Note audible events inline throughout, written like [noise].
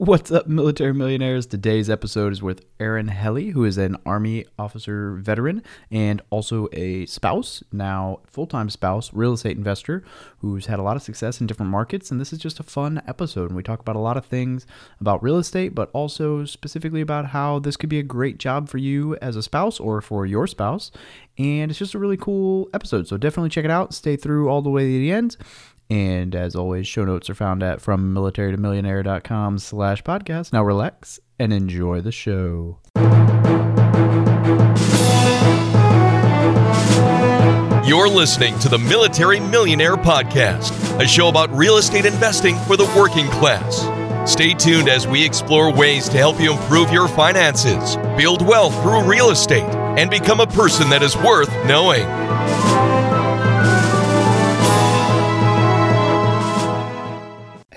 What's up, military millionaires? Today's episode is with Erin Helle, who is an Army officer veteran and also a spouse, now full time spouse, real estate investor, who's had a lot of success in different markets. And this is just a fun episode. And we talk about a lot of things about real estate, but also specifically about how this could be a great job for you as a spouse or for your spouse. And it's just a really cool episode. So definitely check it out. Stay through all the way to the end. And as always, show notes are found at from military to millionaire.com slash podcast. Now relax and enjoy the show. You're listening to the Military Millionaire Podcast, a show about real estate investing for the working class. Stay tuned as we explore ways to help you improve your finances, build wealth through real estate, and become a person that is worth knowing.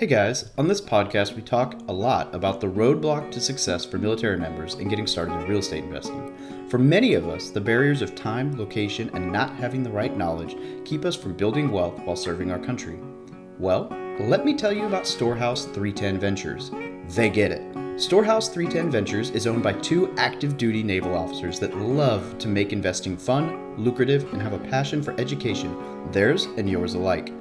Hey guys, on this podcast, we talk a lot about the roadblock to success for military members in getting started in real estate investing. For many of us, the barriers of time, location, and not having the right knowledge keep us from building wealth while serving our country. Well, let me tell you about Storehouse 310 Ventures. They get it. Storehouse 310 Ventures is owned by two active duty naval officers that love to make investing fun, lucrative, and have a passion for education, theirs and yours alike.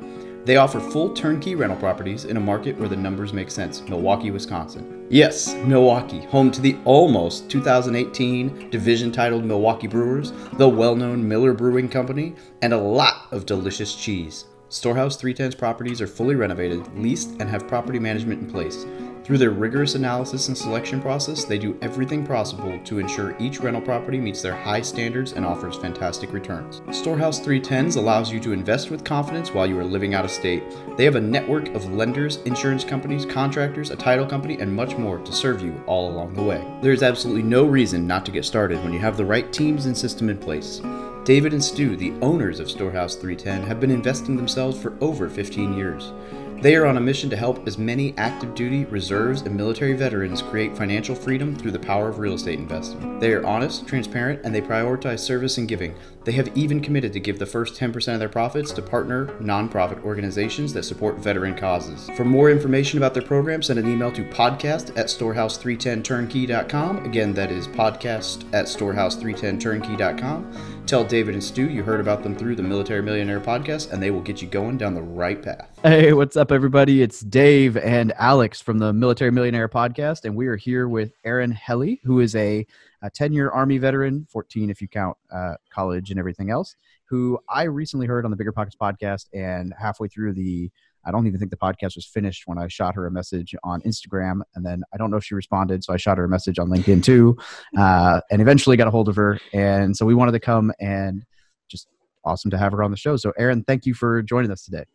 They offer full turnkey rental properties in a market where the numbers make sense Milwaukee, Wisconsin. Yes, Milwaukee, home to the almost 2018 division titled Milwaukee Brewers, the well known Miller Brewing Company, and a lot of delicious cheese. Storehouse 310's properties are fully renovated, leased, and have property management in place. Through their rigorous analysis and selection process, they do everything possible to ensure each rental property meets their high standards and offers fantastic returns. Storehouse 310s allows you to invest with confidence while you are living out of state. They have a network of lenders, insurance companies, contractors, a title company, and much more to serve you all along the way. There is absolutely no reason not to get started when you have the right teams and system in place. David and Stu, the owners of Storehouse 310, have been investing themselves for over 15 years. They are on a mission to help as many active duty, reserves, and military veterans create financial freedom through the power of real estate investing. They are honest, transparent, and they prioritize service and giving. They have even committed to give the first 10% of their profits to partner nonprofit organizations that support veteran causes. For more information about their program, send an email to podcast at storehouse310turnkey.com. Again, that is podcast at storehouse310turnkey.com. Tell David and Stu you heard about them through the Military Millionaire podcast, and they will get you going down the right path. Hey, what's up, everybody? It's Dave and Alex from the Military Millionaire podcast, and we are here with Erin Helle, who is a, a 10 year Army veteran, 14 if you count uh, college and everything else, who I recently heard on the Bigger Pockets podcast. And halfway through the I don't even think the podcast was finished when I shot her a message on Instagram, and then I don't know if she responded, so I shot her a message on LinkedIn too, uh, and eventually got a hold of her. And so we wanted to come and just awesome to have her on the show. So, Erin, thank you for joining us today.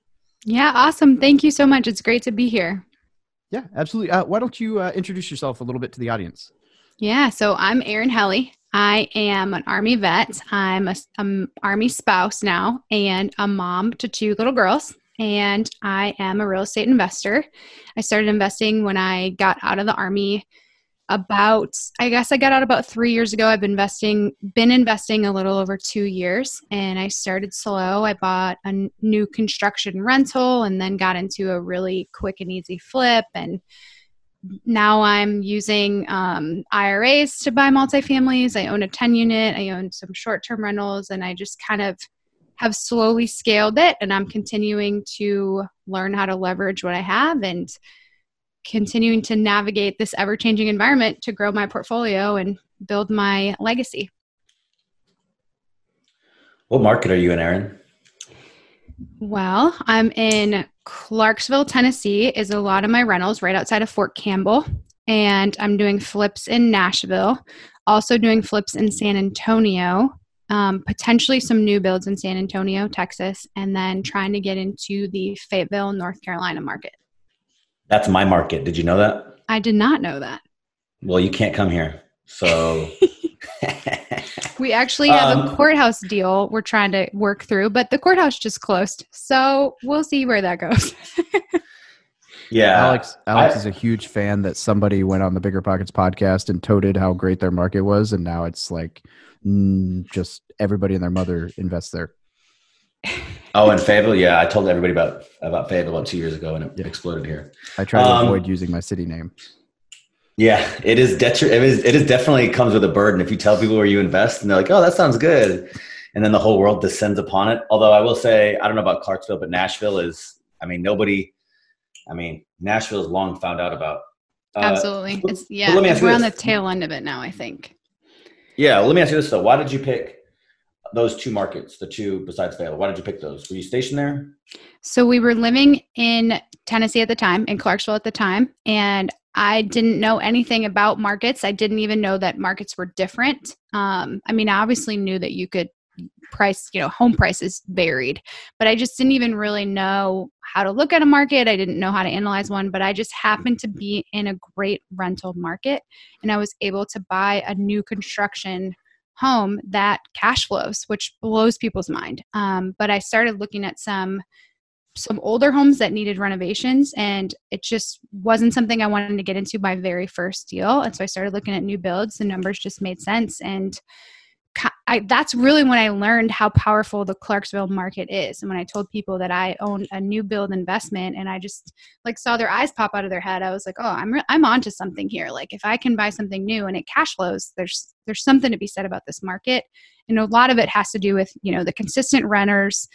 Yeah, awesome. Thank you so much. It's great to be here. Yeah, absolutely. Uh, why don't you uh, introduce yourself a little bit to the audience? Yeah, so I'm Erin Helle. I am an Army vet. I'm an Army spouse now and a mom to two little girls and I am a real estate investor. I started investing when I got out of the army about I guess I got out about 3 years ago. I've been investing been investing a little over 2 years and I started slow. I bought a new construction rental and then got into a really quick and easy flip and now I'm using um, IRAs to buy multifamilies. I own a 10 unit. I own some short term rentals, and I just kind of have slowly scaled it and I'm continuing to learn how to leverage what I have and continuing to navigate this ever changing environment to grow my portfolio and build my legacy. What market are you in, Erin? Well, I'm in Clarksville, Tennessee, is a lot of my rentals right outside of Fort Campbell. And I'm doing flips in Nashville, also doing flips in San Antonio, um, potentially some new builds in San Antonio, Texas, and then trying to get into the Fayetteville, North Carolina market. That's my market. Did you know that? I did not know that. Well, you can't come here. So [laughs] we actually have um, a courthouse deal we're trying to work through, but the courthouse just closed. So we'll see where that goes. [laughs] yeah. Alex Alex I, is a huge fan that somebody went on the Bigger Pockets podcast and toted how great their market was and now it's like just everybody and their mother invests there. [laughs] Oh, and Fayetteville, yeah, I told everybody about about Fayetteville about two years ago, and it yeah. exploded here. I try to um, avoid using my city name. Yeah, it is. Detri- it is. It is definitely comes with a burden. If you tell people where you invest, and they're like, "Oh, that sounds good," and then the whole world descends upon it. Although I will say, I don't know about Clarksville, but Nashville is. I mean, nobody. I mean, Nashville is long found out about. Uh, Absolutely, it's yeah. let me ask we're you on the tail end of it now. I think. Yeah, let me ask you this though: Why did you pick those two markets, the two besides Fayetteville? Why did you pick those? Were you stationed there? So we were living in Tennessee at the time, in Clarksville at the time, and I didn't know anything about markets. I didn't even know that markets were different. Um, I mean, I obviously knew that you could price, you know, home prices varied, but I just didn't even really know how to look at a market. I didn't know how to analyze one, but I just happened to be in a great rental market and I was able to buy a new construction home that cash flows, which blows people's mind. Um, but I started looking at some some older homes that needed renovations and it just wasn't something I wanted to get into my very first deal. And so I started looking at new builds. The numbers just made sense. And I, that's really when I learned how powerful the Clarksville market is. And when I told people that I own a new build investment and I just like saw their eyes pop out of their head, I was like, oh, I'm, re- I'm onto something here. Like if I can buy something new and it cash flows, there's, there's something to be said about this market. And a lot of it has to do with, you know, the consistent renters,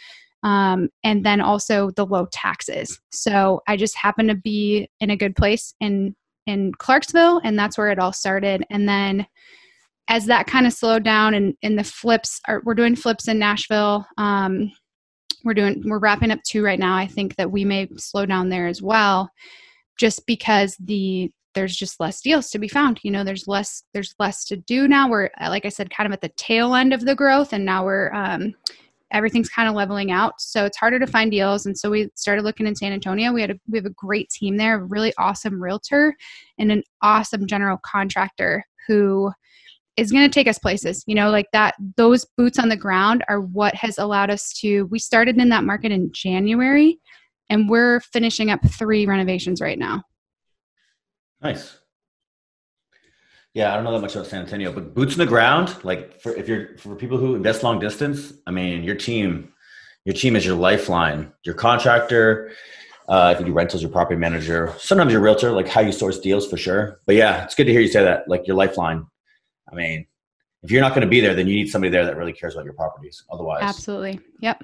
um, and then also the low taxes. So I just happened to be in a good place in in Clarksville, and that's where it all started. And then as that kind of slowed down, and in the flips, are, we're doing flips in Nashville. Um, we're doing we're wrapping up two right now. I think that we may slow down there as well, just because the there's just less deals to be found you know there's less there's less to do now we're like i said kind of at the tail end of the growth and now we're um, everything's kind of leveling out. So it's harder to find deals. And so we started looking in San Antonio. We had a, we have a great team there, a really awesome realtor and an awesome general contractor who is going to take us places. You know, like that those boots on the ground are what has allowed us to we started in that market in January and we're finishing up 3 renovations right now. Nice. Yeah, I don't know that much about San Antonio, but boots on the ground, like for if you're for people who invest long distance, I mean, your team, your team is your lifeline. Your contractor, uh, if you do rentals, your property manager, sometimes your realtor, like how you source deals for sure. But yeah, it's good to hear you say that, like your lifeline. I mean, if you're not going to be there, then you need somebody there that really cares about your properties. Otherwise, absolutely, yep.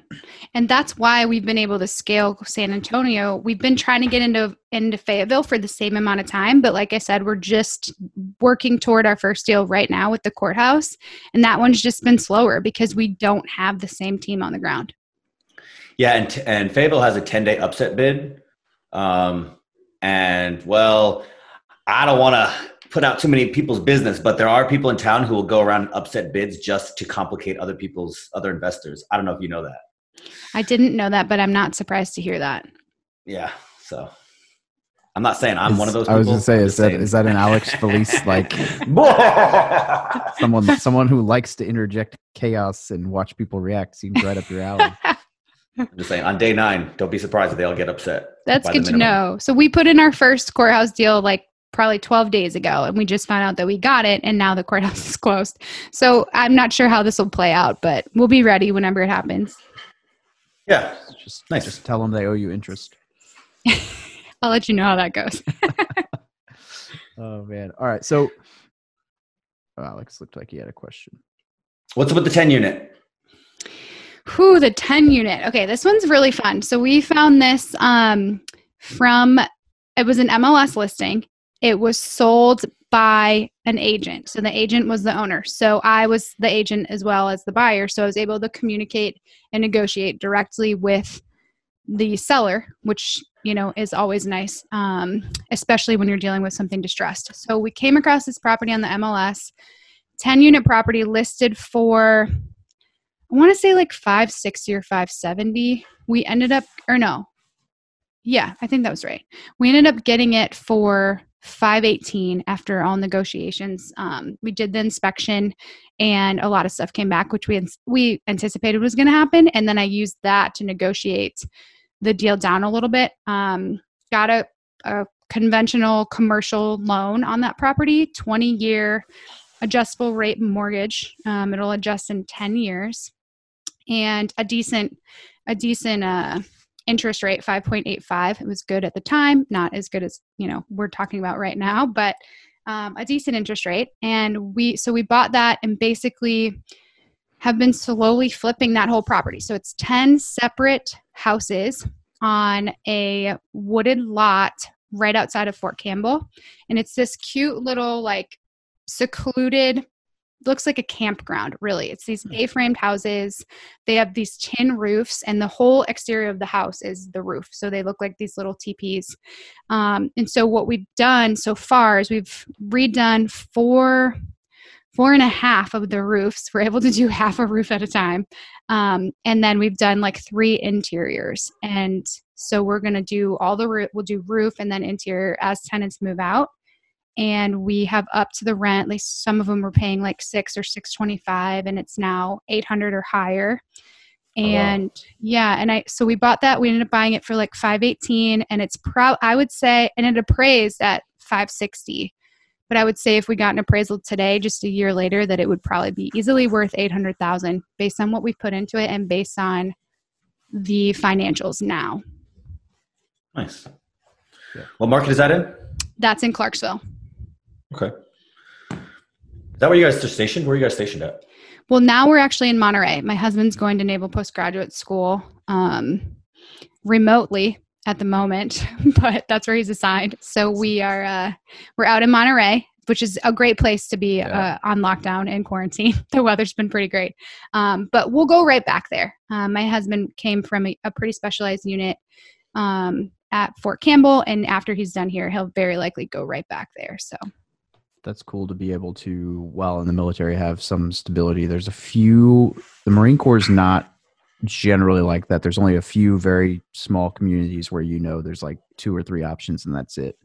And that's why we've been able to scale San Antonio. We've been trying to get into into Fayetteville for the same amount of time, but like I said, we're just working toward our first deal right now with the courthouse, and that one's just been slower because we don't have the same team on the ground. Yeah, and and Fayetteville has a ten day upset bid, um, and well, I don't want to put out too many people's business, but there are people in town who will go around and upset bids just to complicate other people's other investors. I don't know if you know that. I didn't know that, but I'm not surprised to hear that. Yeah. So I'm not saying I'm is, one of those. I was going to say, is that is that an Alex Felice like [laughs] someone someone who likes to interject chaos and watch people react? Seems right up your alley. [laughs] I'm just saying, on day nine, don't be surprised if they all get upset. That's good to know. So we put in our first courthouse deal like probably 12 days ago and we just found out that we got it and now the courthouse [laughs] is closed. So i'm not sure how this will play out but we'll be ready whenever it happens. Yeah. Just nice just tell them they owe you interest. [laughs] I'll let you know how that goes. [laughs] Oh man. All right. So oh, alex looked like he had a question. What's up with the 10 unit? Who the 10 unit. Okay, this one's really fun. So we found this um, from it was an MLS listing it was sold by an agent. So the agent was the owner. So I was the agent as well as the buyer. So I was able to communicate and negotiate directly with the seller, which you know is always nice, um, especially when you're dealing with something distressed. So we came across this property on the MLS, 10 unit property listed for I want to say like 560 or 570. We ended up or no. Yeah, I think that was right. We ended up getting it for 518 after all negotiations. Um, we did the inspection and a lot of stuff came back, which we, we anticipated was going to happen. And then I used that to negotiate the deal down a little bit. Um, got a, a conventional commercial loan on that property, 20 year adjustable rate mortgage. Um, it'll adjust in 10 years and a decent, a decent, uh, interest rate 5.85 it was good at the time not as good as you know we're talking about right now but um, a decent interest rate. And we, so we bought that and basically have been slowly flipping that whole property. So it's 10 separate houses on a wooded lot right outside of Fort Campbell. And it's this cute little, like, secluded looks like a campground really. It's these hmm. a-framed houses. They have these tin roofs and the whole exterior of the house is the roof. So they look like these little teepees. Um, and so what we've done so far is we've redone four four and a half of the roofs. We're able to do [laughs] half a roof at a time. Um, and then we've done like three interiors. And so we're going to do all the roof we'll do roof and then interior as tenants move out and we have up to the rent at least some of them were paying like six or 625 and it's now 800 or higher. And oh, wow. yeah and i so we bought that we ended up buying it for like 518 and it's pro i would say and it appraised at 560 but i would say if we got an appraisal today just a year later that it would probably be easily worth 800000 based on what we've put into it and based on the financials now. Nice. Yeah. what market is that in? That's in clarksville Okay. Is that where you guys are stationed? Where are you guys stationed at? Well, now we're actually in Monterey. My husband's going to Naval Postgraduate School um, remotely at the moment, [laughs] but that's where he's assigned. So we are uh, we're out in Monterey, which is a great place to be yeah. uh, on lockdown and quarantine. [laughs] the weather's been pretty great, um, but we'll go right back there. Um, my husband came from a, a pretty specialized unit um, at Fort Campbell, and after he's done here, he'll very likely go right back there. So that's cool to be able to while in the military have some stability. There's a few the marine corps is not generally like that. There's only a few very small communities where you know there's like two or three options and that's it.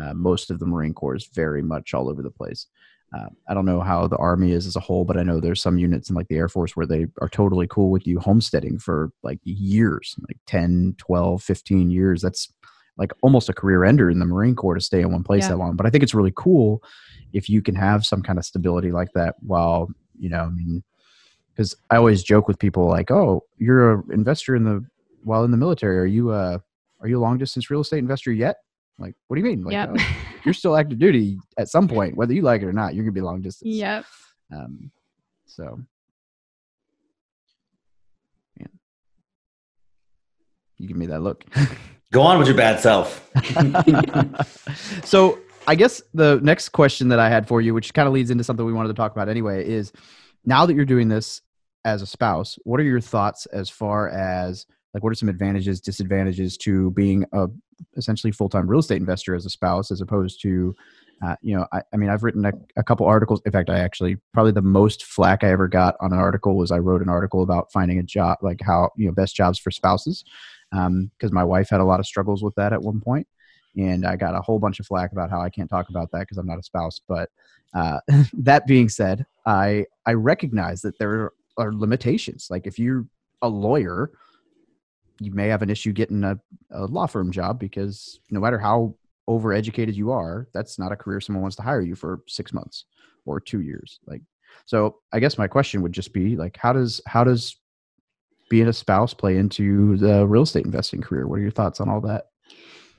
Uh, most of the marine corps is very much all over the place. Uh, i don't know how the army is as a whole but i know there's some units in like the air force where they are totally cool with you homesteading for like years like 10 12 15 years. That's like almost a career ender in the marine corps to stay in one place yeah. that long but i think it's really cool if you can have some kind of stability like that while you know i mean because i always joke with people like oh you're an investor in the while in the military. Are you uh are you a long distance real estate investor yet? Like what do you mean? Like yep. oh, [laughs] you're still active duty at some point. Whether you like it or not you're gonna be long distance. Yep. Um so. Yeah. You give me that look [laughs] go on with your bad self [laughs] so I guess the next question that I had for you, which kind of leads into something we wanted to talk about anyway, is now that you're doing this as a spouse, what are your thoughts as far as like what are some advantages, disadvantages to being a essentially full time real estate investor as a spouse, as opposed to, uh, you know, I, I, mean, I've written a, a couple articles. In fact, I actually probably the most flack I ever got on an article was I wrote an article about finding a job, like how you know best jobs for spouses, because um, my wife had a lot of struggles with that at one point and I got a whole bunch of flack about how I can't talk about that because I'm not a spouse. But uh, [laughs] that being said, I I recognize that there are limitations. Like if you're a lawyer, you may have an issue getting a, a law firm job because no matter how overeducated you are, that's not a career someone wants to hire you for six months or two years. Like so, I guess my question would just be like, how does how does being a spouse play into the real estate investing career? What are your thoughts on all that?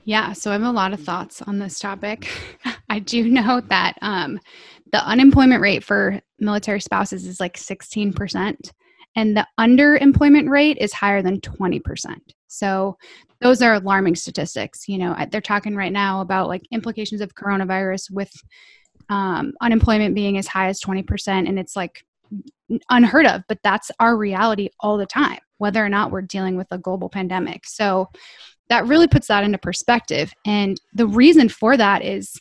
Yeah, so I have a lot of thoughts on this topic. [laughs] I do know that um, the unemployment rate for military spouses is like 16%, and the underemployment rate is higher than 20%. So those are alarming statistics. You know, they're talking right now about like implications of coronavirus with um, unemployment being as high as 20%, and it's like unheard of, but that's our reality all the time, whether or not we're dealing with a global pandemic. So that really puts that into perspective. And the reason for that is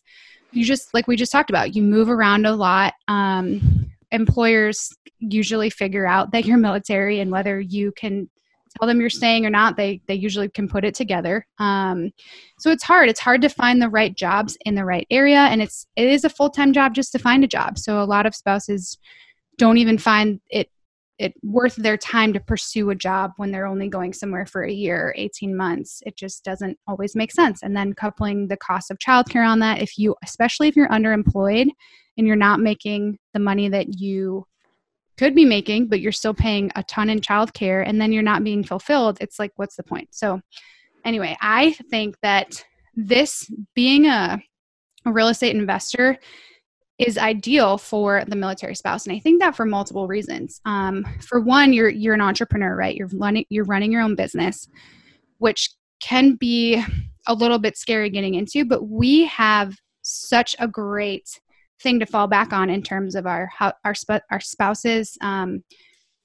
you just, like we just talked about, you move around a lot. Um, employers usually figure out that you're military and whether you can tell them you're staying or not they they usually can put it together um, so it's hard it's hard to find the right jobs in the right area and it's it is a full-time job just to find a job so a lot of spouses don't even find it it worth their time to pursue a job when they're only going somewhere for a year 18 months. It just doesn't always make sense. And then coupling the cost of childcare on that if you especially if you're underemployed and you're not making the money that you could be making but you're still paying a ton in childcare and then you're not being fulfilled it's like what's the point? So anyway i think that this being a a real estate investor is ideal for the military spouse and i think that for multiple reasons. Um, for one you're you're an entrepreneur right? You're running you're running your own business which can be a little bit scary getting into but we have such a great thing to fall back on in terms of our our, our spouses um,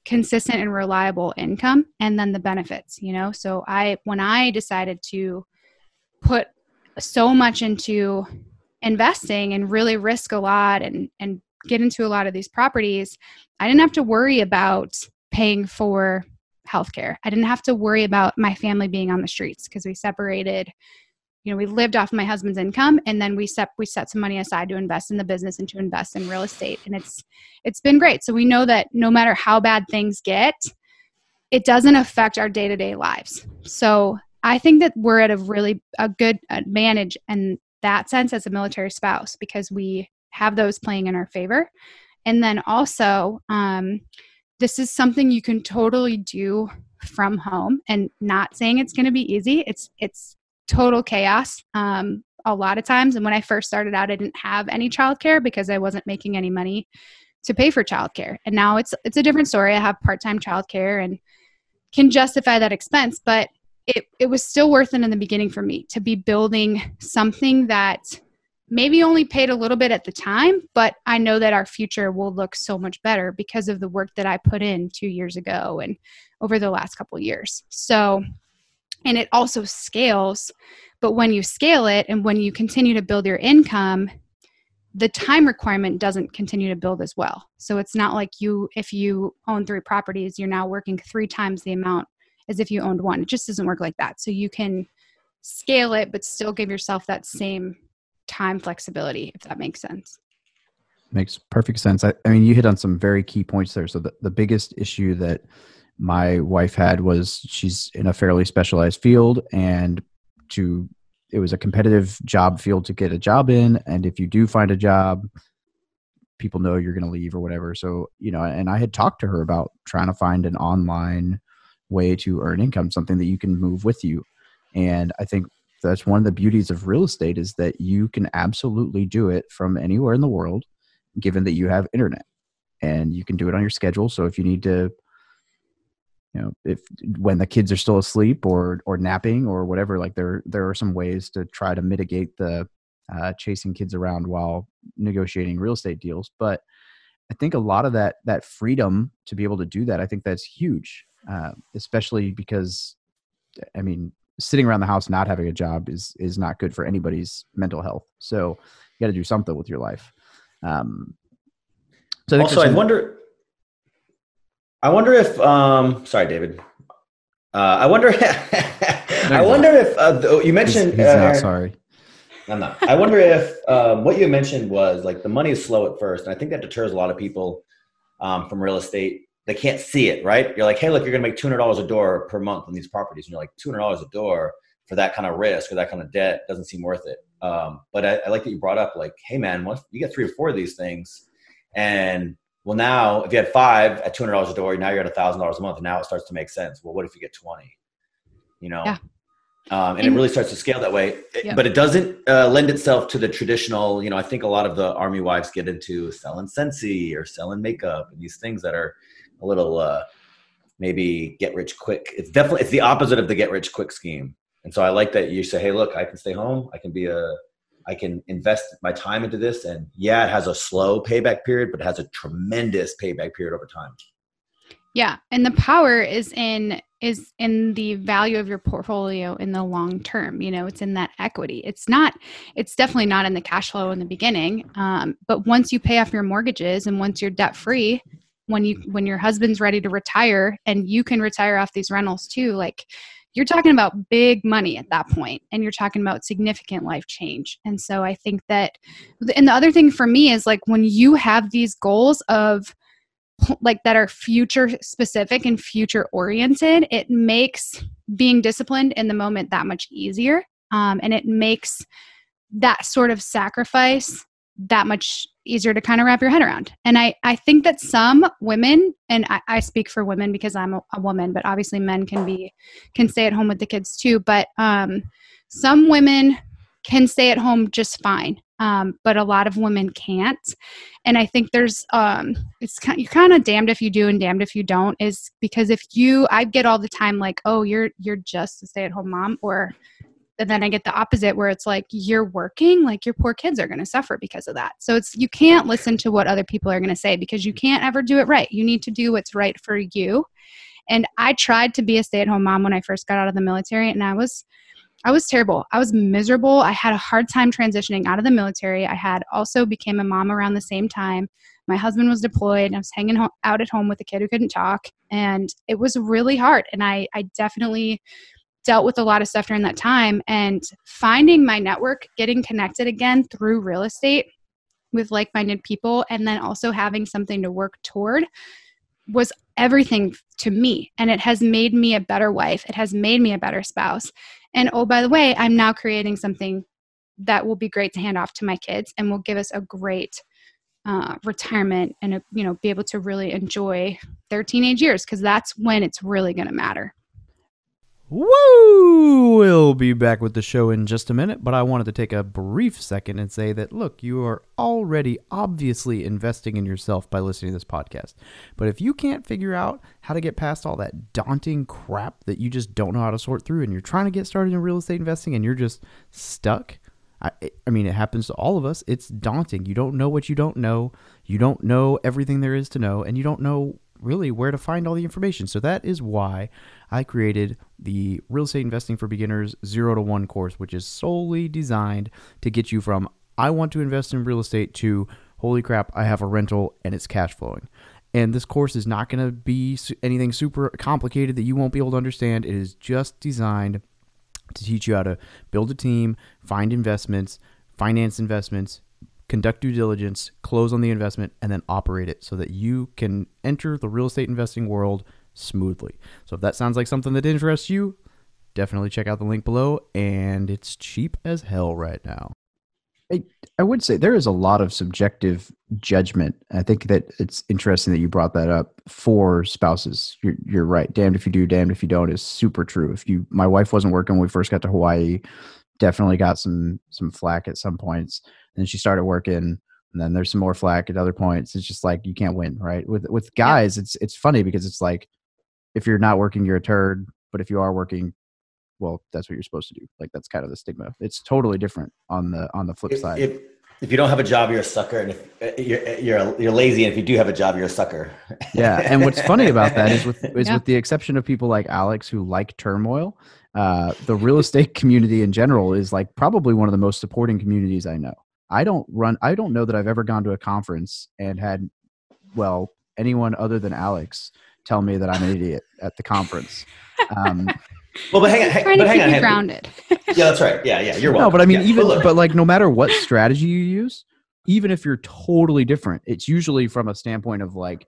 consistent and reliable income and then the benefits you know? So i when i decided to put so much into investing and really risk a lot and and get into a lot of these properties i didn't have to worry about paying for healthcare. I didn't have to worry about my family being on the streets because we separated you know we lived off my husband's income and then we set we set some money aside to invest in the business and to invest in real estate. And it's it's been great. So we know that no matter how bad things get it doesn't affect our day-to-day lives. So i think that we're at a really a good advantage in that sense as a military spouse because we have those playing in our favor and then also um, this is something you can totally do from home and not saying it's going to be easy it's it's total chaos um, a lot of times. And when I first started out, I didn't have any childcare because I wasn't making any money to pay for childcare. And now it's it's a different story. I have part time childcare and can justify that expense, but it it was still worth it in the beginning for me to be building something that maybe only paid a little bit at the time, but I know that our future will look so much better because of the work that I put in two years ago and over the last couple years. So and it also scales but when you scale it and when you continue to build your income the time requirement doesn't continue to build as well so it's not like you if you own three properties you're now working three times the amount as if you owned one. It just doesn't work like that. So you can scale it but still give yourself that same time flexibility if that makes sense. Makes perfect sense. I, I mean you hit on some very key points there. So the, the biggest issue that my wife had was she's in a fairly specialized field and to it was a competitive job field to get a job in. And if you do find a job people know you're going to leave or whatever. So you know and i had talked to her about trying to find an online way to earn income something that you can move with you. And i think that's one of the beauties of real estate is that you can absolutely do it from anywhere in the world given that you have internet and you can do it on your schedule. So if you need to you know if when the kids are still asleep or or napping or whatever like there there are some ways to try to mitigate the uh, chasing kids around while negotiating real estate deals. But i think a lot of that that freedom to be able to do that i think that's huge uh, especially because i mean sitting around the house not having a job is is not good for anybody's mental health so you got to do something with your life um so I also i wonder I wonder if, um, sorry, David. Uh, I wonder. [laughs] I wonder if uh, you mentioned. He's, he's uh, not sorry. I'm not. I wonder if um, what you mentioned was like the money is slow at first, and I think that deters a lot of people um, from real estate. They can't see it, right? You're like, hey, look, you're gonna make two hundred dollars a door per month on these properties, and you're like, two hundred dollars a door for that kind of risk or that kind of debt doesn't seem worth it. Um, but I, I, like that you brought up, like, hey, man, once you get three or four of these things, and well, now if you had five at two hundred dollars a door, now you're at thousand dollars a month, and now it starts to make sense. Well, what if you get twenty? You know, yeah. um, and, and, it really starts to scale that way. Yeah. But it doesn't uh, lend itself to the traditional. You know, I think a lot of the army wives get into selling Scentsy or selling makeup and these things that are a little uh, maybe get rich quick. It's definitely it's the opposite of the get rich quick scheme. And so I like that you say, hey, look, I can stay home. I can be a I can invest my time into this. And yeah, it has a slow payback period, but it has a tremendous payback period over time. Yeah. And the power is in is in the value of your portfolio in the long term you know it's in that equity it's not it's definitely not in the cash flow in the beginning um, but once you pay off your mortgages and once you're debt free when you when your husband's ready to retire and you can retire off these rentals too like you're talking about big money at that point and you're talking about significant life change. And so i think that and the other thing for me is like when you have these goals of like that are future specific and future oriented it makes being disciplined in the moment that much easier um, and it makes that sort of sacrifice that much easier to kind of wrap your head around. And I, I think that some women, and I, I speak for women because I'm a, a, woman, but obviously men can be, can stay at home with the kids too. But um, some women can stay at home just fine um, but a lot of women can't and i think there's um, it's kind you're kind of damned if you do and damned if you don't is because if you i get all the time like oh you're you're just a stay-at-home mom or and then i get the opposite where it's like you're working like your poor kids are going to suffer because of that so it's you can't listen to what other people are going to say because you can't ever do it right you need to do what's right for you and i tried to be a stay-at-home mom when i first got out of the military and i was I was terrible. I was miserable. I had a hard time transitioning out of the military. I had also became a mom around the same time. My husband was deployed. And I was hanging ho- out at home with a kid who couldn't talk, and it was really hard. And I, I definitely dealt with a lot of stuff during that time. And finding my network, getting connected again through real estate with like-minded people, and then also having something to work toward was everything to me. And it has made me a better wife. It has made me a better spouse. And oh, by the way, I'm now creating something that will be great to hand off to my kids and will give us a great uh, retirement and you know be able to really enjoy their teenage years because that's when it's really going to matter. Woo! We'll be back with the show in just a minute, but I wanted to take a brief second and say that look, you are already obviously investing in yourself by listening to this podcast. But if you can't figure out how to get past all that daunting crap that you just don't know how to sort through and you're trying to get started in real estate investing and you're just stuck, I, I mean, it happens to all of us. It's daunting. You don't know what you don't know. You don't know everything there is to know, and you don't know really where to find all the information. So that is why I created the Real Estate Investing for Beginners 0 to 1 course, which is solely designed to get you from I want to invest in real estate to holy crap, I have a rental and it's cash flowing. And this course is not going to be anything super complicated that you won't be able to understand. It is just designed to teach you how to build a team, find investments, finance investments, conduct due diligence, close on the investment, and then operate it so that you can enter the real estate investing world smoothly. So if that sounds like something that interests you, definitely check out the link below. And it's cheap as hell right now. I, I would say there is a lot of subjective judgment. I think that it's interesting that you brought that up for spouses. You're, you're right. Damned if you do, damned if you don't is super true. If you, my wife wasn't working when we first got to Hawaii, definitely got some some flack at some points then she started working and then there's some more flack at other points. It's just like you can't win right? With with guys yeah. it's it's funny because it's like if you're not working you're a turd but if you are working well that's what you're supposed to do. Like that's kind of the stigma. It's totally different on the on the flip if, side. if, if you don't have a job you're a sucker and if uh, you're uh, you're, you're lazy and if you do have a job you're a sucker. Yeah and what's funny about that is with [laughs] is yeah. with the exception of people like alex who like turmoil uh, the real estate community in general is like probably one of the most supporting communities i know I don't run. I don't know that I've ever gone to a conference and had, well, anyone other than Alex tell me that I'm an idiot at the conference. Um, well, but hang on, hang, trying but to hang keep on, you grounded. [laughs] yeah, that's right. Yeah, yeah, you're welcome. No, but I mean, yeah. even but, but like, no matter what strategy you use, even if you're totally different, it's usually from a standpoint of like,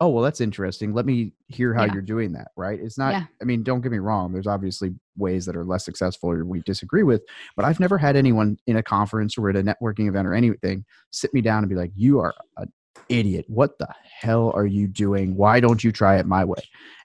oh well that's interesting let me hear how yeah. you're doing that right it's not yeah. i mean don't get me wrong there's obviously ways that are less successful or we disagree with but i've never had anyone in a conference or at a networking event or anything sit me down and be like you are an idiot what the hell are you doing why don't you try it my way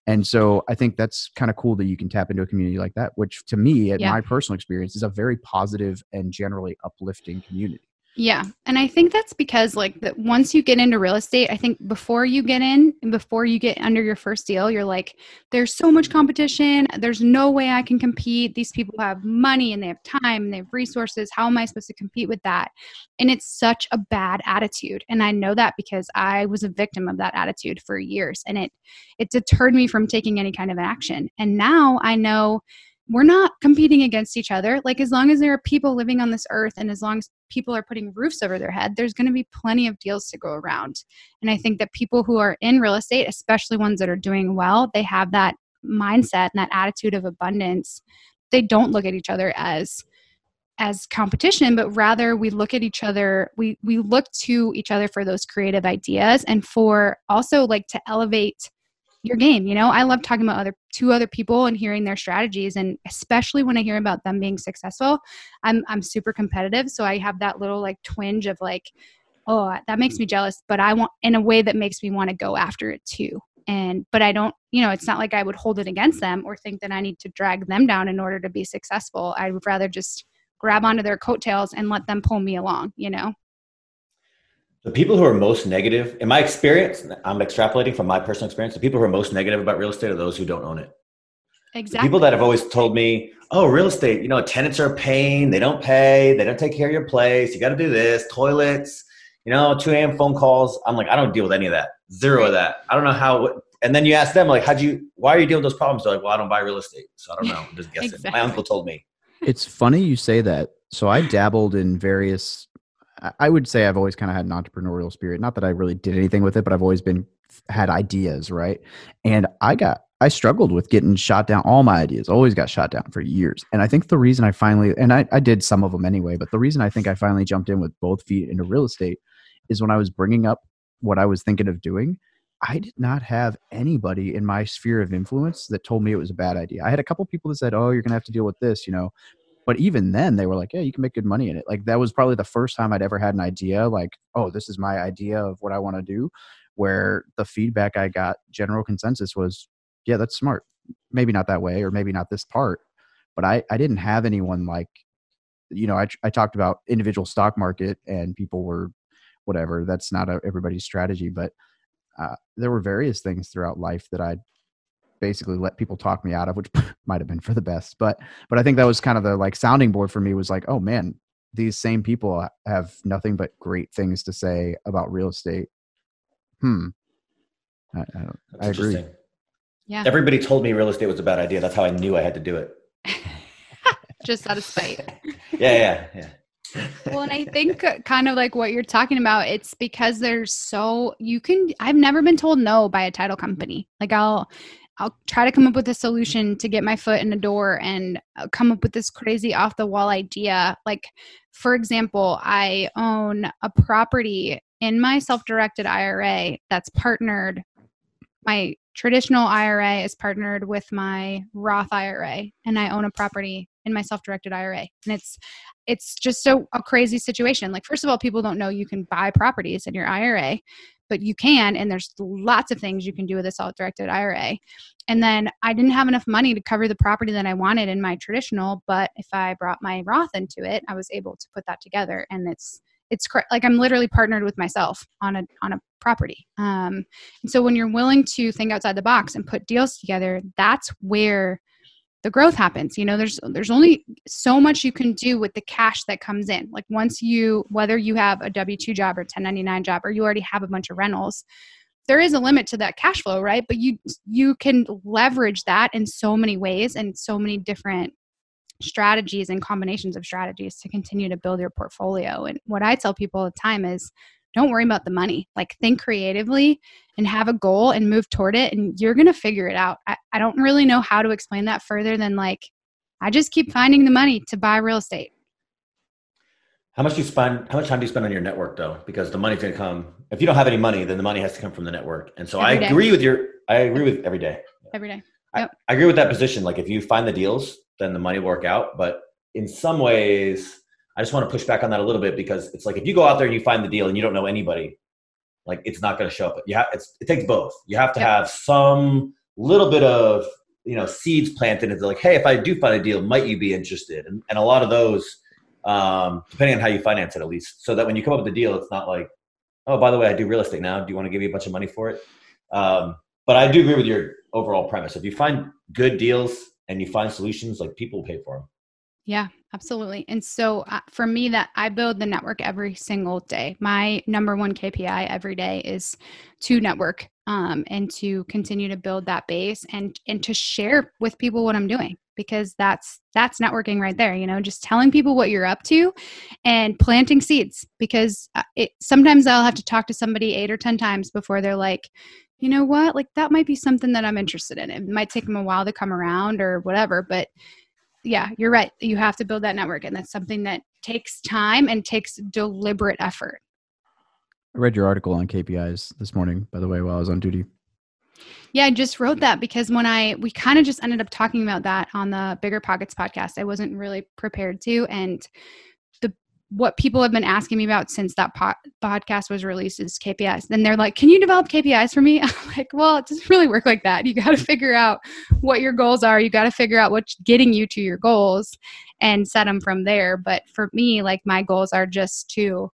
and so i think that's kind of cool that you can tap into a community like that which to me at yeah. my personal experience is a very positive and generally uplifting community yeah. And I think that's because like that once you get into real estate, I think before you get in and before you get under your first deal, you're like, there's so much competition. There's no way I can compete. These people have money and they have time and they have resources. How am I supposed to compete with that? And it's such a bad attitude. And I know that because I was a victim of that attitude for years and it it deterred me from taking any kind of action. And now I know we're not competing against each other. Like, as long as there are people living on this earth and as long as people are putting roofs over their head, there's going to be plenty of deals to go around. And I think that people who are in real estate, especially ones that are doing well, they have that mindset and that attitude of abundance. They don't look at each other as as competition but rather we look at each other we we look to each other for those creative ideas and for also like to elevate your game you know? I love talking about other two other people and hearing their strategies and especially when i hear about them being successful i'm i'm super competitive so i have that little like twinge of like oh that makes me jealous but i want in a way that makes me want to go after it too. And but i don't you know it's not like i would hold it against them or think that i need to drag them down in order to be successful. I would rather just grab onto their coattails and let them pull me along, you know? The people who are most negative, in my experience, I'm extrapolating from my personal experience, the people who are most negative about real estate are those who don't own it. Exactly. The people that have always told me, oh, real estate, you know, tenants are a pain. They don't pay. They don't take care of your place. You got to do this, toilets, you know, 2 a.m. phone calls. I'm like, I don't deal with any of that. Zero of that. I don't know how. And then you ask them, like, how'd you, why are you dealing with those problems? They're like, well, I don't buy real estate. So I don't know. I'm just [laughs] guessing. exactly. My uncle told me. It's funny you say that. So I dabbled in various, I would say I've always kind of had an entrepreneurial spirit. Not that I really did anything with it, but I've always been, had ideas, right? And I got I struggled with getting shot down. All my ideas always got shot down for years. And I think the reason I finally, and I, I did some of them anyway, but the reason I think I finally jumped in with both feet into real estate is when I was bringing up what I was thinking of doing. I did not have anybody in my sphere of influence that told me it was a bad idea. I had a couple people that said, "Oh, you're going to have to deal with this," you know. But even then, they were like, "Yeah, you can make good money in it." Like that was probably the first time I'd ever had an idea like, "Oh, this is my idea of what I want to do." Where the feedback I got, general consensus was, yeah, that's smart. Maybe not that way, or maybe not this part. But I, I didn't have anyone like, you know, I, I talked about individual stock market and people were whatever. That's not a, everybody's strategy, but uh, there were various things throughout life that I basically let people talk me out of, which [laughs] might have been for the best. But but I think that was kind of the like sounding board for me was like, oh man, these same people have nothing but great things to say about real estate. Hmm. I, I, I agree. Yeah. Everybody told me real estate was a bad idea. That's how I knew I had to do it. [laughs] Just out of spite. [laughs] yeah, yeah, yeah. well, and I think uh, kind of like what you're talking about, it's because there's so you can I've never been told no by a title company. Like I'll I'll try to come up with a solution to get my foot in the door and uh, come up with this crazy off the wall idea. Like for example, I own a property in my self-directed IRA that's partnered my traditional IRA is partnered with my Roth IRA and I own a property in my self-directed IRA. And it's it's just so a crazy situation. Like first of all, people don't know you can buy properties in your IRA, but you can and there's lots of things you can do with a self-directed IRA. And then I didn't have enough money to cover the property that I wanted in my traditional, but if I brought my Roth into it, I was able to put that together and it's it's like I'm literally partnered with myself on a on a property. Um, and so when you're willing to think outside the box and put deals together, that's where the growth happens. You know, there's there's only so much you can do with the cash that comes in. Like once you whether you have a W two job or 1099 job or you already have a bunch of rentals, there is a limit to that cash flow, right? But you you can leverage that in so many ways and so many different strategies and combinations of strategies to continue to build your portfolio. And what I tell people all the time is don't worry about the money. Like think creatively and have a goal and move toward it and you're gonna figure it out. I, I don't really know how to explain that further than like I just keep finding the money to buy real estate. How much do you spend how much time do you spend on your network though? Because the money's gonna come if you don't have any money, then the money has to come from the network. And so every I day. agree with your I agree with every day. Every day. Yep. I, I agree with that position. Like if you find the deals then the money will work out. But in some ways, I just want to push back on that a little bit because it's like if you go out there and you find the deal and you don't know anybody, like it's not going to show up. You have it takes both. You have to have some little bit of you know seeds planted into like, hey, if I do find a deal, might you be interested? And and a lot of those, um, depending on how you finance it, at least, so that when you come up with a deal, it's not like, oh, by the way, I do real estate now. Do you want to give me a bunch of money for it? Um, but I do agree with your overall premise. If you find good deals and you find solutions like people pay for them yeah absolutely and so uh, for me that i build the network every single day my number one kpi every day is to network um, and to continue to build that base and and to share with people what i'm doing because that's that's networking right there you know just telling people what you're up to and planting seeds because uh, it sometimes i'll have to talk to somebody eight or ten times before they're like you know what, like that might be something that I'm interested in. It might take them a while to come around or whatever, but yeah, you're right. You have to build that network, and that's something that takes time and takes deliberate effort. I read your article on KPIs this morning, by the way, while I was on duty. Yeah, I just wrote that because when I we kind of just ended up talking about that on the Bigger Pockets podcast. I wasn't really prepared to and what people have been asking me about since that po- podcast was released is KPIs. Then they're like, "Can you develop KPIs for me?" [laughs] I'm like, "Well, it doesn't really work like that. You got to figure out what your goals are. You got to figure out what's getting you to your goals, and set them from there." But for me, like my goals are just to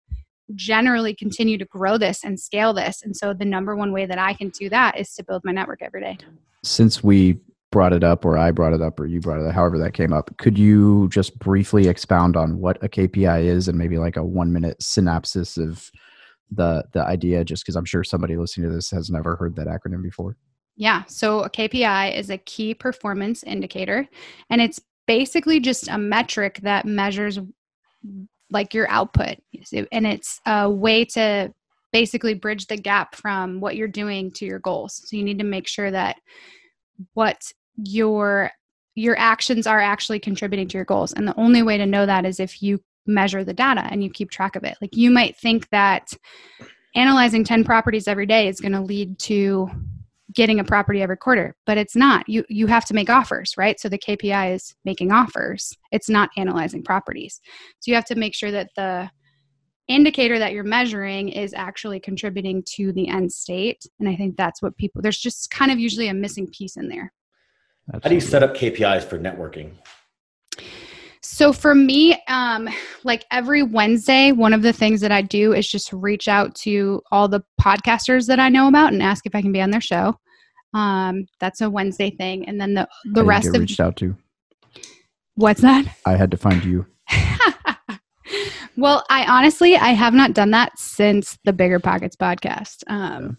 generally continue to grow this and scale this. And so the number one way that I can do that is to build my network every day. Since we brought it up or I brought it up or you brought it up, however that came up, could you just briefly expound on what a KPI is and maybe like a one minute synopsis of the the idea just because I'm sure somebody listening to this has never heard that acronym before? Yeah. So a KPI is a key performance indicator and it's basically just a metric that measures like your output and it's a way to basically bridge the gap from what you're doing to your goals so you need to make sure that what your your actions are actually contributing to your goals. And the only way to know that is if you measure the data and you keep track of it. Like you might think that analyzing 10 properties every day is going to lead to getting a property every quarter but it's not. You you have to make offers right? So the kpi is making offers. It's not analyzing properties. So you have to make sure that the indicator that you're measuring is actually contributing to the end state. And i think that's what people there's just kind of usually a missing piece in there Absolutely. how do you set up kpis for networking so for me, um, like every Wednesday, one of the things that I do is just reach out to all the podcasters that I know about and ask if I can be on their show. Um, that's a Wednesday thing, and then the the rest of reached out to. What's that? I had to find you. [laughs] well, I honestly I have not done that since the Bigger Pockets podcast. Um, yeah.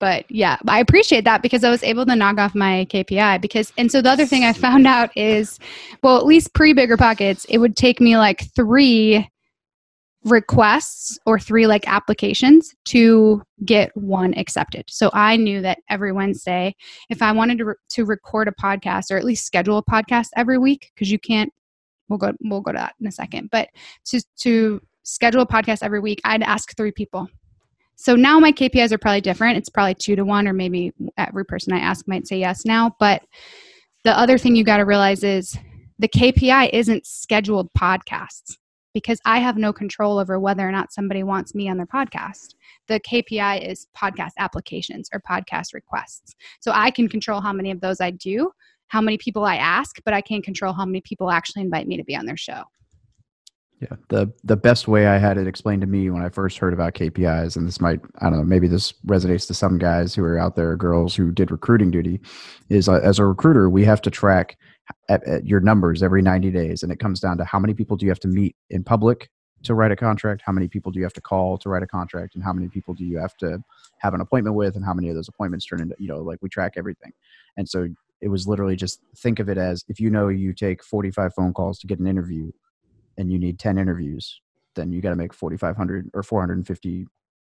But yeah, I appreciate that because I was able to knock off my KPI. Because and so the other thing I found out is, well, at least pre Bigger Pockets, it would take me like three requests or three like applications to get one accepted. So I knew that every Wednesday, if I wanted to, re- to record a podcast or at least schedule a podcast every week, because you can't, we'll go, we'll go to that in a second, but to, to schedule a podcast every week, I'd ask three people. So now my KPIs are probably different. It's probably two to one, or maybe every person I ask might say yes now. But the other thing you got to realize is the KPI isn't scheduled podcasts because I have no control over whether or not somebody wants me on their podcast. The KPI is podcast applications or podcast requests. So I can control how many of those I do, how many people I ask, but I can't control how many people actually invite me to be on their show. Yeah, the the best way I had it explained to me when I first heard about KPIs, and this might I don't know maybe this resonates to some guys who are out there, girls who did recruiting duty, is uh, as a recruiter we have to track at, at your numbers every 90 days and it comes down to how many people do you have to meet in public to write a contract how many people do you have to call to write a contract and how many people do you have to have an appointment with and how many of those appointments turn into you know like we track everything. And so it was literally just think of it as if you know you take 45 phone calls to get an interview and you need 10 interviews then you got to make 4500 or 450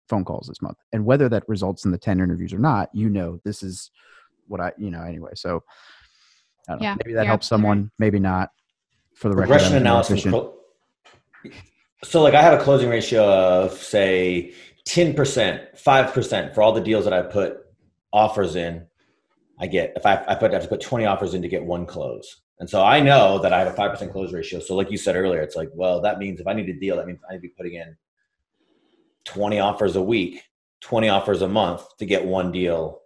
phone calls this month and whether that results in the 10 interviews or not you know this is what i you know anyway so yeah, maybe that helps someone, right. maybe not. For the regression analysis. So, like, I have a closing ratio of say ten percent, five percent for all the deals that I put offers in. I get if I, I put I have to put twenty offers in to get one close, and so I know that I have a five percent close ratio. So, like you said earlier, it's like, well, that means if I need a deal, that means I need to be putting in twenty offers a week, twenty offers a month to get one deal.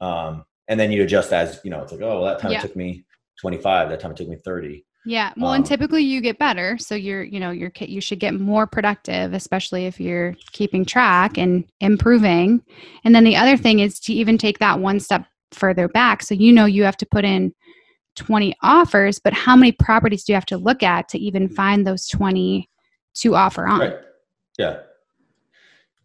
Um, and then you adjust as you know it's like oh well that time yeah. it took me 25 that time it took me 30 yeah well um, and typically you get better so you're you know you're you should get more productive especially if you're keeping track and improving and then the other thing is to even take that one step further back so you know you have to put in 20 offers but how many properties do you have to look at to even find those 20 to offer on right yeah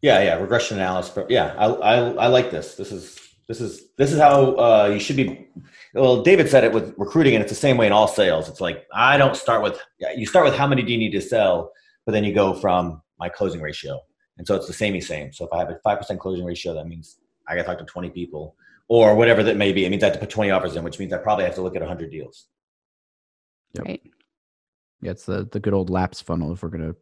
yeah yeah regression analysis But yeah I, I i like this this is this is this is how uh, you should be. Well, David said it with recruiting, and it's the same way in all sales. It's like I don't start with you start with how many do you need to sell, but then you go from my closing ratio, and so it's the same same. So if I have a five percent closing ratio, that means I got to talk to twenty people, or whatever that may be. It means I have to put twenty offers in, which means I probably have to look at hundred deals. Yep. Right. Yeah, it's the the good old laps funnel. If we're gonna,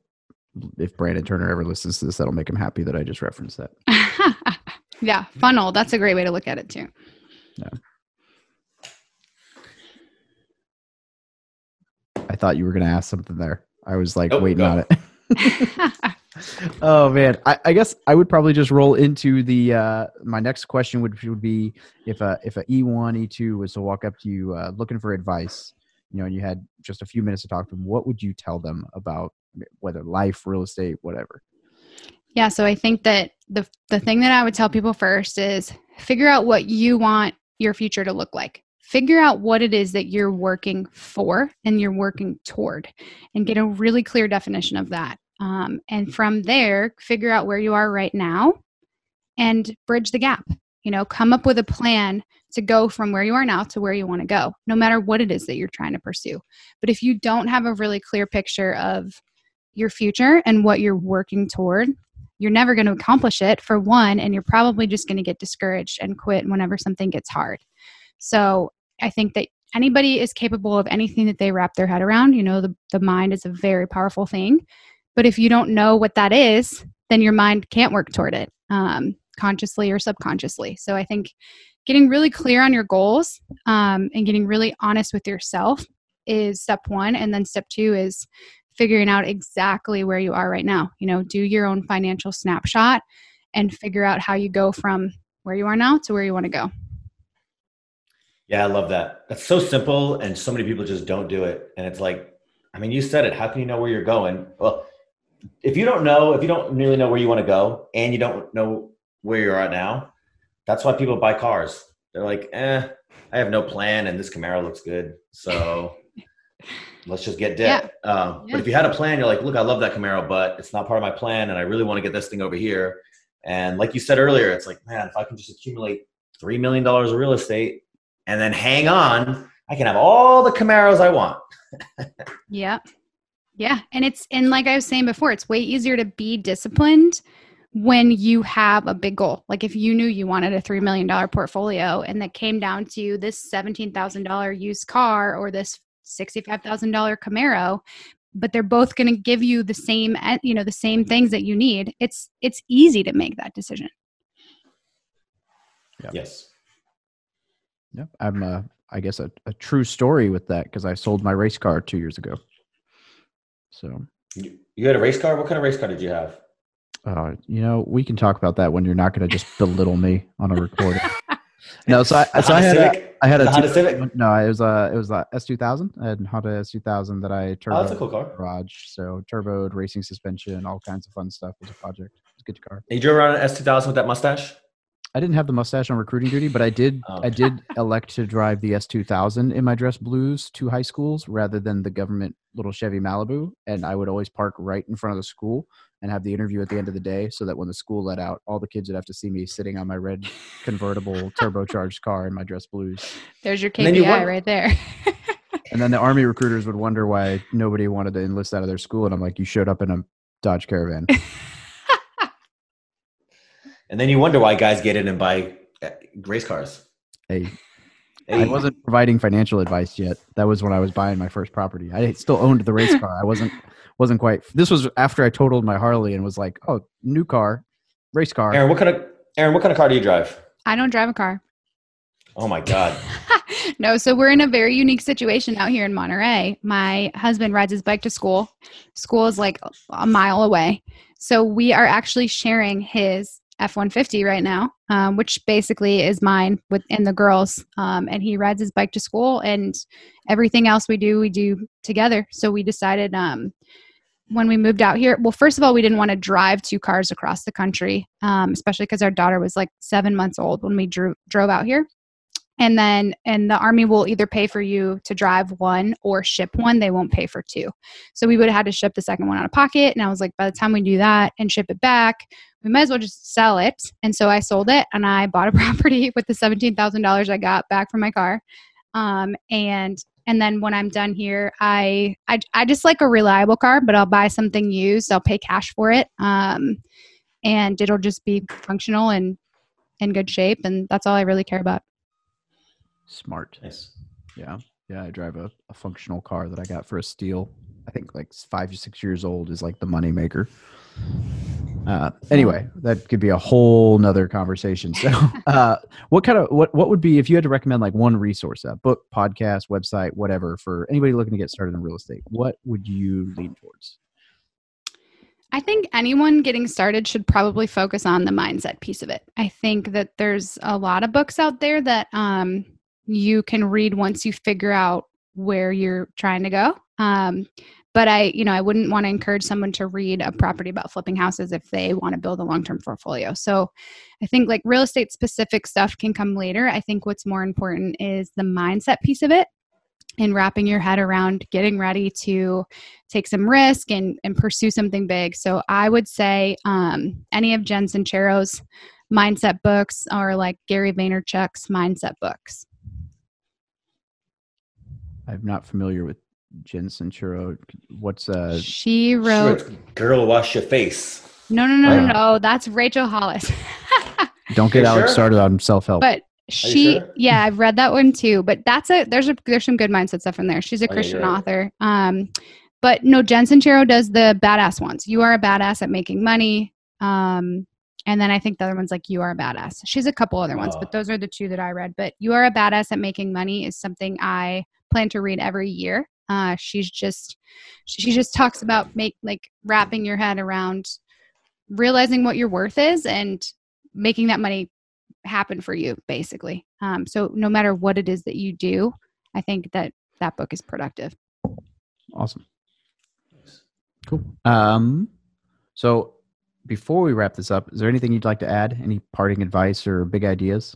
if Brandon Turner ever listens to this, that'll make him happy that I just referenced that. [laughs] Yeah, funnel. That's a great way to look at it too. Yeah. I thought you were going to ask something there. I was like oh, waiting go. on it. [laughs] [laughs] oh man, I, I, guess I would probably just roll into the. Uh, my next question would would be if a if a E one E two was to walk up to you uh, looking for advice, you know, and you had just a few minutes to talk to them, what would you tell them about whether life, real estate, whatever? Yeah, so I think that the the thing that I would tell people first is figure out what you want your future to look like figure out what it is that you're working for and you're working toward and get a really clear definition of that um, and from there figure out where you are right now and bridge the gap you know come up with a plan to go from where you are now to where you want to go no matter what it is that you're trying to pursue but if you don't have a really clear picture of your future and what you're working toward you're never going to accomplish it for one and you're probably just going to get discouraged and quit whenever something gets hard so I think that anybody is capable of anything that they wrap their head around. You know, the, the mind is a very powerful thing. But if you don't know what that is, then your mind can't work toward it um, consciously or subconsciously. So I think getting really clear on your goals um, and getting really honest with yourself is step one. And then step two is figuring out exactly where you are right now. You know, do your own financial snapshot and figure out how you go from where you are now to where you want to go. Yeah, I love that. That's so simple, and so many people just don't do it. And it's like, I mean, you said it. How can you know where you're going? Well, if you don't know, if you don't really know where you want to go, and you don't know where you're at now, that's why people buy cars. They're like, eh, I have no plan, and this Camaro looks good, so [laughs] let's just get debt. Yeah. Um, yeah. But if you had a plan, you're like, look, I love that Camaro, but it's not part of my plan, and I really want to get this thing over here. And like you said earlier, it's like, man, if I can just accumulate three million dollars of real estate and then hang on. I can have all the Camaros I want. [laughs] yeah. Yeah. And it's, and like I was saying before, it's way easier to be disciplined when you have a big goal. Like if you knew you wanted a $3 million portfolio and that came down to this $17,000 used car or this $65,000 Camaro, but they're both going to give you the same, you know, the same mm-hmm. things that you need. It's, it's easy to make that decision. Yeah. Yes. Yep. I'm a, I guess a, a true story with that because I sold my race car two years ago. So you, you had a race car. What kind of race car did you have? Uh, you know, we can talk about that when you're not going to just belittle me on a recording. [laughs] no, so I, so I had, a, I had a Honda Civic. No, it was a it was a S two thousand. I had Honda S two thousand that I turbo. Oh, that's a cool car. Garage, so turboed, racing suspension, all kinds of fun stuff. It was a project. It was a good car. You drove around an S two thousand with that mustache. I didn't have the mustache on recruiting duty, but I did. Oh. I did [laughs] elect to drive the S two thousand in my dress blues to high schools rather than the government little Chevy Malibu, and I would always park right in front of the school and have the interview at the end of the day, so that when the school let out, all the kids would have to see me sitting on my red convertible [laughs] turbocharged car in my dress blues. There's your KPI want- right there. [laughs] and then the army recruiters would wonder why nobody wanted to enlist out of their school, and I'm like, you showed up in a Dodge Caravan. And then you wonder why guys get in and buy uh, race cars. Hey, hey. I wasn't providing financial advice yet. That was when I was buying my first property. I still owned the race car. I wasn't wasn't quite. This was after I totaled my Harley and was like, "Oh, new car, race car." Erin, what kind of Erin, what kind of car do you drive? I don't drive a car. Oh my god. [laughs] no, so we're in a very unique situation out here in Monterey. My husband rides his bike to school. School is like a mile away. So we are actually sharing his F 150 right now, um, which basically is mine with and the girls. Um, and he rides his bike to school, and everything else we do, we do together. So we decided um, when we moved out here, well, first of all, we didn't want to drive two cars across the country, um, especially because our daughter was like seven months old when we drew, drove out here and then and the army will either pay for you to drive one or ship one they won't pay for two so we would have had to ship the second one out of pocket and i was like by the time we do that and ship it back we might as well just sell it and so i sold it and i bought a [laughs] property with the $17000 i got back from my car um, and and then when i'm done here I, I i just like a reliable car but i'll buy something used i'll pay cash for it um, and it'll just be functional and in good shape and that's all i really care about Smart. Nice. Yeah. Yeah. I drive a, a functional car that I got for a steal. I think like five to six years old is like the money maker. Uh, anyway, that could be a whole nother conversation. So, [laughs] uh, what kind of what what would be if you had to recommend like one resource, a book, podcast, website, whatever, for anybody looking to get started in real estate? What would you lean towards? I think anyone getting started should probably focus on the mindset piece of it. I think that there's a lot of books out there that um, you can read once you figure out where you're trying to go. Um, but I, you know, I wouldn't want to encourage someone to read a property about flipping houses if they want to build a long-term portfolio. So I think like real estate specific stuff can come later. I think what's more important is the mindset piece of it and wrapping your head around getting ready to take some risk and, and pursue something big. So I would say um, any of Jen Sincero's mindset books or like Gary Vaynerchuk's mindset books. I'm not familiar with Jen Sincero. What's uh? She wrote "Girl, Wash Your Face." No, no, no, no, no. That's Rachel Hollis. [laughs] Don't get Alex sure? started on self help. But she sure? yeah i've read that one too but that's a there's a there's some good mindset stuff in there she's a oh, christian yeah, right. author um but no Jen Sincero does the badass ones you are a badass at making money um and then i think the other one's like you are a badass she's a couple other ones oh. but those are the two that i read but you are a badass at making money is something i plan to read every year uh she's just she just talks about make like wrapping your head around realizing what your worth is and making that money happen for you basically. Um, so no matter what it is that you do i think that that book is productive. Awesome. Cool. Um so before we wrap this up is there anything you'd like to add? Any parting advice or big ideas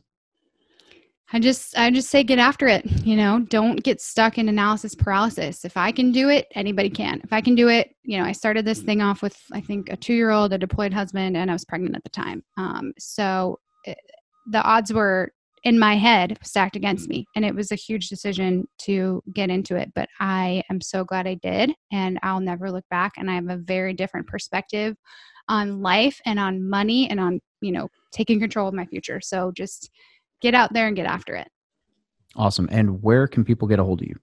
i just i just say get after it you know? Don't get stuck in analysis paralysis. If i can do it anybody can. If i can do it you know i started this thing off with i think a two year old a deployed husband and i was pregnant at the time. Um, so it, the odds were in my head stacked against me and it was a huge decision to get into it but i am so glad i did and i'll never look back and i have a very different perspective on life and on money and on you know taking control of my future. So just get out there and get after it awesome and where can people get a hold of you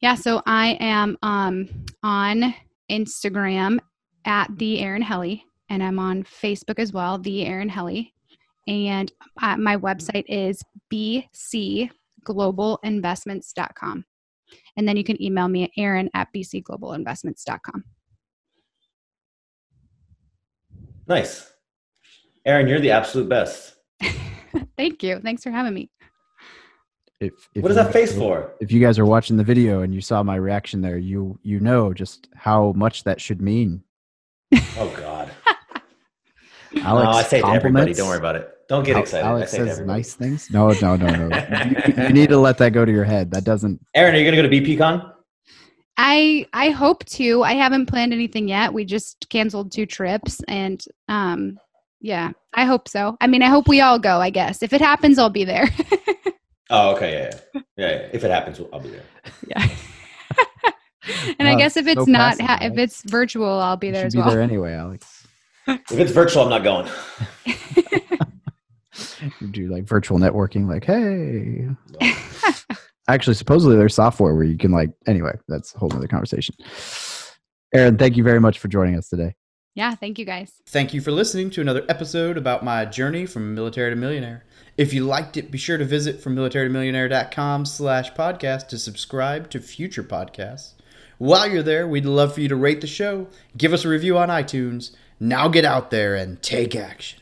yeah so i am um, on instagram at the Erin Helle and i'm on facebook as well the Erin Helle and uh, my website is bcglobalinvestments.com. And then you can email me at Erin at bcglobalinvestments.com. Nice. Erin, you're the absolute best. [laughs] Thank you. Thanks for having me. If, if what is that face for? If you guys are watching the video and you saw my reaction there, you you know just how much that should mean. Oh God. [laughs] Alex, no, I say it to everybody. Don't worry about it. Don't get excited. Alex says nice things. No, no, no, no. [laughs] you, you, need to let that go to your head. That doesn't. Erin, are you going to go to BPCon? I I hope to. I haven't planned anything yet. We just canceled two trips, and um, yeah, I hope so. I mean, I hope we all go. I guess if it happens, I'll be there. [laughs] oh, okay, yeah, yeah, yeah, yeah. If it happens, I'll be there. Yeah. [laughs] and I guess if it's so not, ha- if it's virtual, I'll be there as be well. There anyway, Alex. if it's virtual, I'm not going. [laughs] you do like virtual networking, like, hey. Actually, supposedly there's software where you can like anyway, that's a whole other conversation. Erin, thank you very much for joining us today. Yeah, thank you guys. Thank you for listening to another episode about my journey from military to millionaire. If you liked it, be sure to visit from militarytomillionaire.com slash podcast to subscribe to future podcasts. While you're there, we'd love for you to rate the show, give us a review on iTunes. Now get out there and take action.